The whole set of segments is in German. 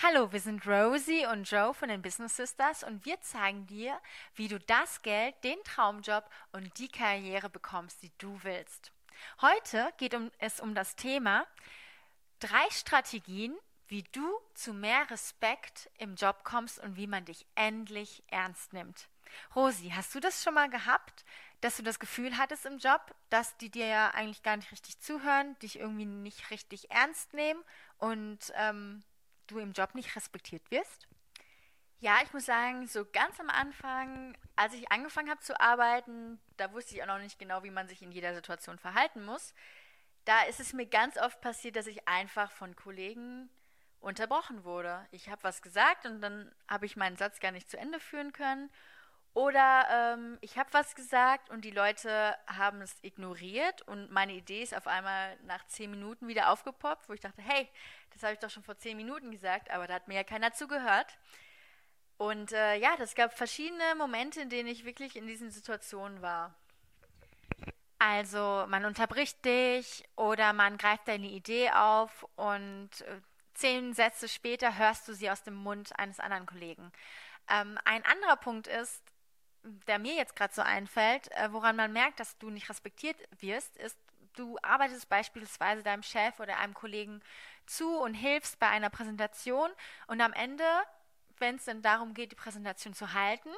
Hallo, wir sind Rosie und Joe von den Business Sisters und wir zeigen dir, wie du das Geld, den Traumjob und die Karriere bekommst, die du willst. Heute geht es um das Thema drei Strategien, wie du zu mehr Respekt im Job kommst und wie man dich endlich ernst nimmt. Rosi, hast du das schon mal gehabt, dass du das Gefühl hattest im Job, dass die dir ja eigentlich gar nicht richtig zuhören, dich irgendwie nicht richtig ernst nehmen und ähm, du im Job nicht respektiert wirst? Ja, ich muss sagen, so ganz am Anfang, als ich angefangen habe zu arbeiten, da wusste ich auch noch nicht genau, wie man sich in jeder Situation verhalten muss. Da ist es mir ganz oft passiert, dass ich einfach von Kollegen unterbrochen wurde. Ich habe was gesagt und dann habe ich meinen Satz gar nicht zu Ende führen können. Oder ähm, ich habe was gesagt und die Leute haben es ignoriert und meine Idee ist auf einmal nach zehn Minuten wieder aufgepoppt, wo ich dachte, hey, das habe ich doch schon vor zehn Minuten gesagt, aber da hat mir ja keiner zugehört. Und äh, ja, das gab verschiedene Momente, in denen ich wirklich in diesen Situationen war. Also man unterbricht dich oder man greift deine Idee auf und äh, zehn Sätze später hörst du sie aus dem Mund eines anderen Kollegen. Ähm, ein anderer Punkt ist, der mir jetzt gerade so einfällt, äh, woran man merkt, dass du nicht respektiert wirst, ist, du arbeitest beispielsweise deinem Chef oder einem Kollegen zu und hilfst bei einer Präsentation und am Ende, wenn es dann darum geht, die Präsentation zu halten,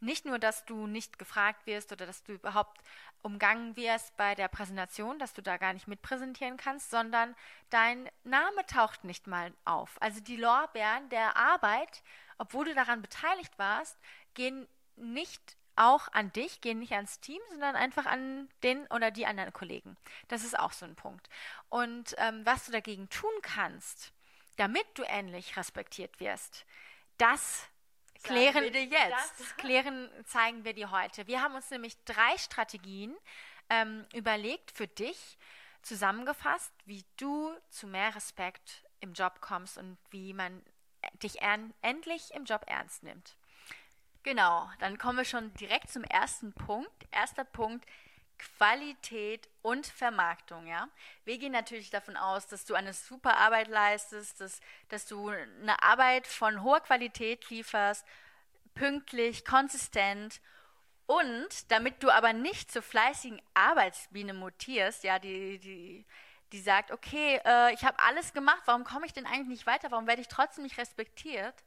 nicht nur, dass du nicht gefragt wirst oder dass du überhaupt umgangen wirst bei der Präsentation, dass du da gar nicht mitpräsentieren kannst, sondern dein Name taucht nicht mal auf. Also die Lorbeeren der Arbeit, obwohl du daran beteiligt warst, gehen nicht auch an dich, gehen nicht ans Team, sondern einfach an den oder die anderen Kollegen. Das ist auch so ein Punkt. Und ähm, was du dagegen tun kannst, damit du endlich respektiert wirst, das klären, wir jetzt. das klären, zeigen wir dir heute. Wir haben uns nämlich drei Strategien ähm, überlegt für dich, zusammengefasst, wie du zu mehr Respekt im Job kommst und wie man dich endlich im Job ernst nimmt. Genau, dann kommen wir schon direkt zum ersten Punkt. Erster Punkt, Qualität und Vermarktung, ja. Wir gehen natürlich davon aus, dass du eine super Arbeit leistest, dass, dass du eine Arbeit von hoher Qualität lieferst, pünktlich, konsistent und damit du aber nicht zur fleißigen Arbeitsbiene mutierst, ja, die, die, die sagt, okay, äh, ich habe alles gemacht, warum komme ich denn eigentlich nicht weiter, warum werde ich trotzdem nicht respektiert,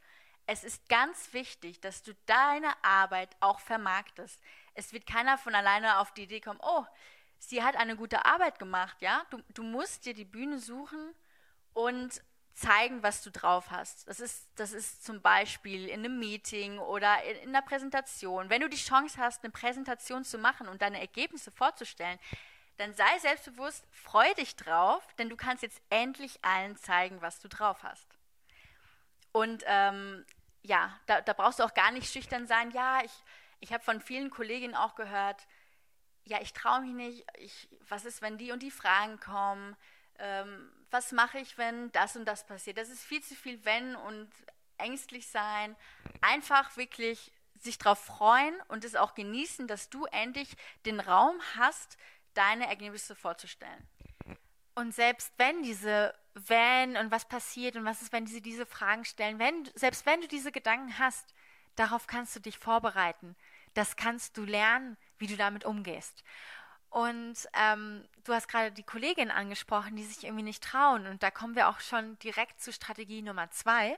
es ist ganz wichtig, dass du deine Arbeit auch vermarktest. Es wird keiner von alleine auf die Idee kommen, oh, sie hat eine gute Arbeit gemacht, ja? Du, du musst dir die Bühne suchen und zeigen, was du drauf hast. Das ist, das ist zum Beispiel in einem Meeting oder in, in einer Präsentation. Wenn du die Chance hast, eine Präsentation zu machen und deine Ergebnisse vorzustellen, dann sei selbstbewusst, freu dich drauf, denn du kannst jetzt endlich allen zeigen, was du drauf hast. Und ähm, ja, da, da brauchst du auch gar nicht schüchtern sein. Ja, ich, ich habe von vielen Kolleginnen auch gehört, ja, ich traue mich nicht, ich, was ist, wenn die und die Fragen kommen? Ähm, was mache ich, wenn das und das passiert? Das ist viel zu viel wenn und ängstlich sein. Einfach wirklich sich darauf freuen und es auch genießen, dass du endlich den Raum hast, deine Ergebnisse vorzustellen. Und selbst wenn diese wenn und was passiert und was ist, wenn sie diese Fragen stellen, wenn, selbst wenn du diese Gedanken hast, darauf kannst du dich vorbereiten. Das kannst du lernen, wie du damit umgehst. Und ähm, du hast gerade die Kollegin angesprochen, die sich irgendwie nicht trauen. Und da kommen wir auch schon direkt zu Strategie Nummer zwei.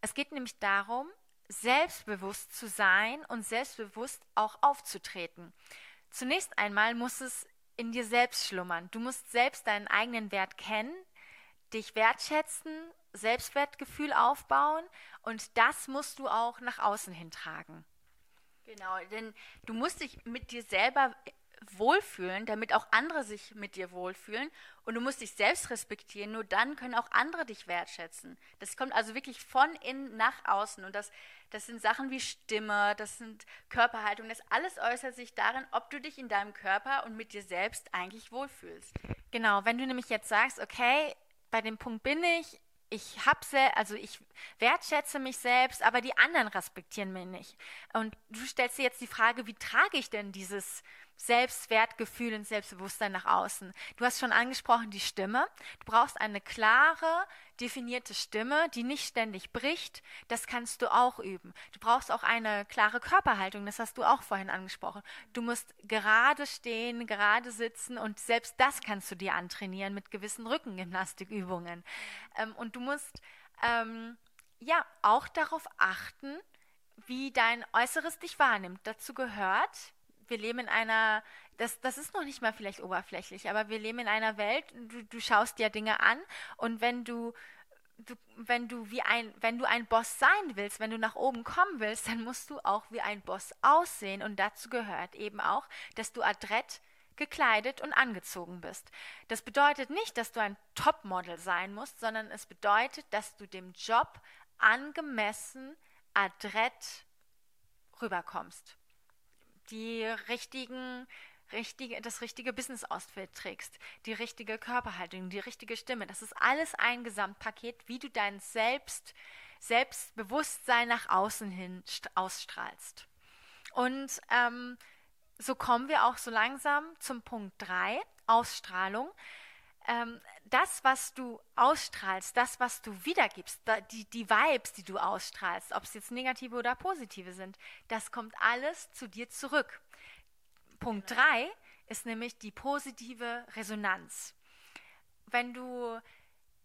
Es geht nämlich darum, selbstbewusst zu sein und selbstbewusst auch aufzutreten. Zunächst einmal muss es in dir selbst schlummern. Du musst selbst deinen eigenen Wert kennen, dich wertschätzen, Selbstwertgefühl aufbauen und das musst du auch nach außen hintragen. Genau, denn du musst dich mit dir selber wohlfühlen, damit auch andere sich mit dir wohlfühlen. Und du musst dich selbst respektieren, nur dann können auch andere dich wertschätzen. Das kommt also wirklich von innen nach außen. Und das, das sind Sachen wie Stimme, das sind Körperhaltung, das alles äußert sich darin, ob du dich in deinem Körper und mit dir selbst eigentlich wohlfühlst. Genau, wenn du nämlich jetzt sagst, okay, bei dem Punkt bin ich, ich habe also ich wertschätze mich selbst, aber die anderen respektieren mich nicht. Und du stellst dir jetzt die Frage, wie trage ich denn dieses Selbstwertgefühl und Selbstbewusstsein nach außen? Du hast schon angesprochen die Stimme. Du brauchst eine klare, definierte Stimme, die nicht ständig bricht, das kannst du auch üben. Du brauchst auch eine klare Körperhaltung, das hast du auch vorhin angesprochen. Du musst gerade stehen, gerade sitzen und selbst das kannst du dir antrainieren mit gewissen Rückengymnastikübungen. Ähm, und du musst ähm, ja auch darauf achten, wie dein Äußeres dich wahrnimmt. Dazu gehört, wir leben in einer, das, das ist noch nicht mal vielleicht oberflächlich, aber wir leben in einer Welt, du, du schaust dir Dinge an und wenn du, du, wenn du wie ein, wenn du ein Boss sein willst, wenn du nach oben kommen willst, dann musst du auch wie ein Boss aussehen und dazu gehört eben auch, dass du adrett gekleidet und angezogen bist. Das bedeutet nicht, dass du ein Topmodel sein musst, sondern es bedeutet, dass du dem Job angemessen adrett rüberkommst. Die richtigen, richtige, das richtige Business-Outfit trägst, die richtige Körperhaltung, die richtige Stimme. Das ist alles ein Gesamtpaket, wie du dein Selbst, Selbstbewusstsein nach außen hin ausstrahlst. Und ähm, so kommen wir auch so langsam zum Punkt 3, Ausstrahlung ähm, das, was du ausstrahlst, das, was du wiedergibst, die, die Vibes, die du ausstrahlst, ob es jetzt negative oder positive sind, das kommt alles zu dir zurück. Punkt 3 genau. ist nämlich die positive Resonanz. Wenn du,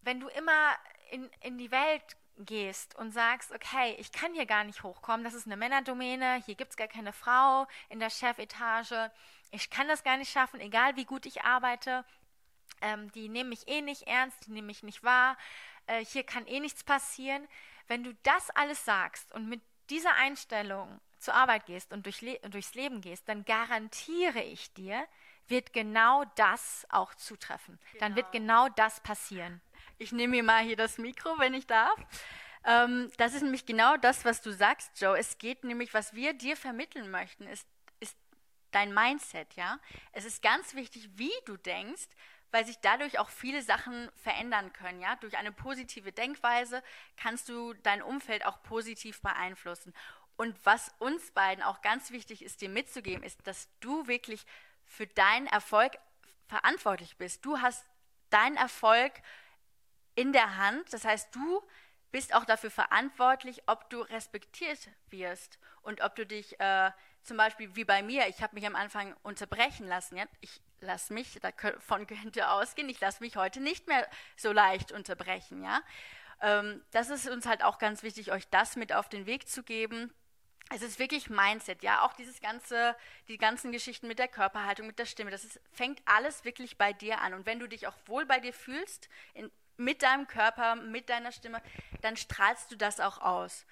wenn du immer in, in die Welt gehst und sagst, okay, ich kann hier gar nicht hochkommen, das ist eine Männerdomäne, hier gibt es gar keine Frau in der Chefetage, ich kann das gar nicht schaffen, egal wie gut ich arbeite, ähm, die nehmen mich eh nicht ernst, die nehmen mich nicht wahr, äh, hier kann eh nichts passieren. Wenn du das alles sagst und mit dieser Einstellung zur Arbeit gehst und durch Le durchs Leben gehst, dann garantiere ich dir, wird genau das auch zutreffen. Genau. Dann wird genau. genau das passieren. Ich nehme mir mal hier das Mikro, wenn ich darf. Ähm, das ist nämlich genau das, was du sagst, Joe. Es geht nämlich, was wir dir vermitteln möchten, ist, ist dein Mindset, ja. Es ist ganz wichtig, wie du denkst, weil sich dadurch auch viele Sachen verändern können. Ja? Durch eine positive Denkweise kannst du dein Umfeld auch positiv beeinflussen. Und was uns beiden auch ganz wichtig ist, dir mitzugeben, ist, dass du wirklich für deinen Erfolg verantwortlich bist. Du hast deinen Erfolg in der Hand. Das heißt, du bist auch dafür verantwortlich, ob du respektiert wirst und ob du dich äh, zum Beispiel wie bei mir, ich habe mich am Anfang unterbrechen lassen. Ja? Ich lasse mich, davon könnte ausgehen, ich lasse mich heute nicht mehr so leicht unterbrechen. Ja? Ähm, das ist uns halt auch ganz wichtig, euch das mit auf den Weg zu geben. Es ist wirklich Mindset, ja, auch dieses ganze, die ganzen Geschichten mit der Körperhaltung, mit der Stimme, das ist, fängt alles wirklich bei dir an. Und wenn du dich auch wohl bei dir fühlst, in, mit deinem Körper, mit deiner Stimme, dann strahlst du das auch aus.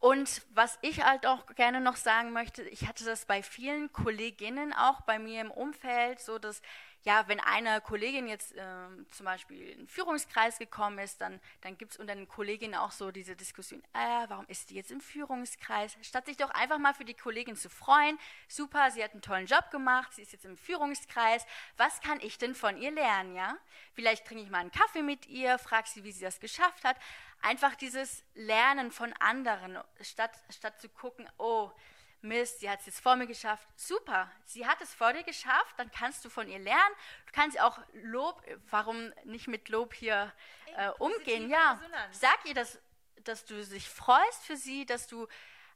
Und was ich halt auch gerne noch sagen möchte, ich hatte das bei vielen Kolleginnen auch bei mir im Umfeld, so dass ja, wenn eine Kollegin jetzt äh, zum Beispiel in den Führungskreis gekommen ist, dann, dann gibt es unter den Kolleginnen auch so diese Diskussion, äh, warum ist die jetzt im Führungskreis? Statt sich doch einfach mal für die Kollegin zu freuen, super, sie hat einen tollen Job gemacht, sie ist jetzt im Führungskreis, was kann ich denn von ihr lernen, ja? Vielleicht trinke ich mal einen Kaffee mit ihr, frage sie, wie sie das geschafft hat. Einfach dieses Lernen von anderen, statt, statt zu gucken, oh, Mist, sie hat es jetzt vor mir geschafft. Super, sie hat es vor dir geschafft, dann kannst du von ihr lernen. Du kannst auch Lob, warum nicht mit Lob hier äh, umgehen? Ja, sag ihr, dass, dass du dich freust für sie, dass du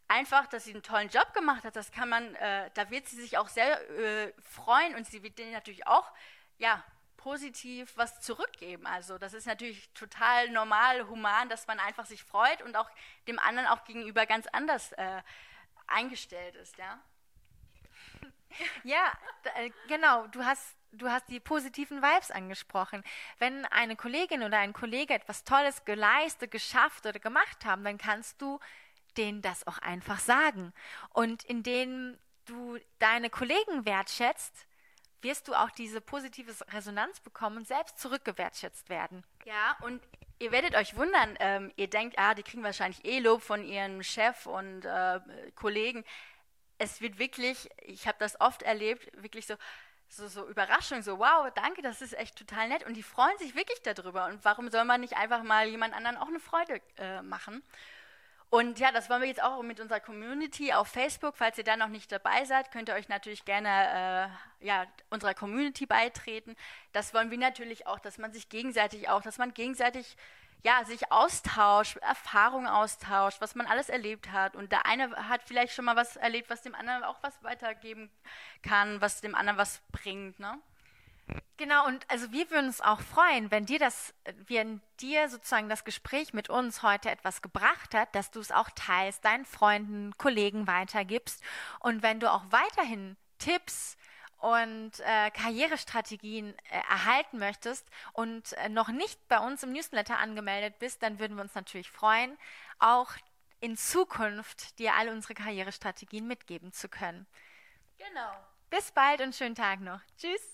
einfach, dass sie einen tollen Job gemacht hat. Das kann man, äh, da wird sie sich auch sehr äh, freuen und sie wird dir natürlich auch, ja, positiv was zurückgeben. Also das ist natürlich total normal, human, dass man einfach sich freut und auch dem anderen auch gegenüber ganz anders äh, eingestellt ist, ja? Ja, äh, genau. Du hast, du hast die positiven Vibes angesprochen. Wenn eine Kollegin oder ein Kollege etwas Tolles geleistet, geschafft oder gemacht haben, dann kannst du denen das auch einfach sagen. Und indem du deine Kollegen wertschätzt, wirst du auch diese positive Resonanz bekommen und selbst zurückgewertschätzt werden. Ja, und ihr werdet euch wundern, ähm, ihr denkt, ah, die kriegen wahrscheinlich eh Lob von ihrem Chef und äh, Kollegen. Es wird wirklich, ich habe das oft erlebt, wirklich so, so, so Überraschung, so wow, danke, das ist echt total nett. Und die freuen sich wirklich darüber. Und warum soll man nicht einfach mal jemand anderen auch eine Freude äh, machen? Und ja, das wollen wir jetzt auch mit unserer Community auf Facebook. Falls ihr da noch nicht dabei seid, könnt ihr euch natürlich gerne äh, ja, unserer Community beitreten. Das wollen wir natürlich auch, dass man sich gegenseitig auch, dass man gegenseitig ja, sich austauscht, Erfahrungen austauscht, was man alles erlebt hat. Und der eine hat vielleicht schon mal was erlebt, was dem anderen auch was weitergeben kann, was dem anderen was bringt, ne? Genau, und also wir würden uns auch freuen, wenn dir das, wenn dir sozusagen das Gespräch mit uns heute etwas gebracht hat, dass du es auch teilst, deinen Freunden, Kollegen weitergibst. Und wenn du auch weiterhin Tipps, und äh, Karrierestrategien äh, erhalten möchtest und äh, noch nicht bei uns im Newsletter angemeldet bist, dann würden wir uns natürlich freuen, auch in Zukunft dir all unsere Karrierestrategien mitgeben zu können. Genau. Bis bald und schönen Tag noch. Tschüss.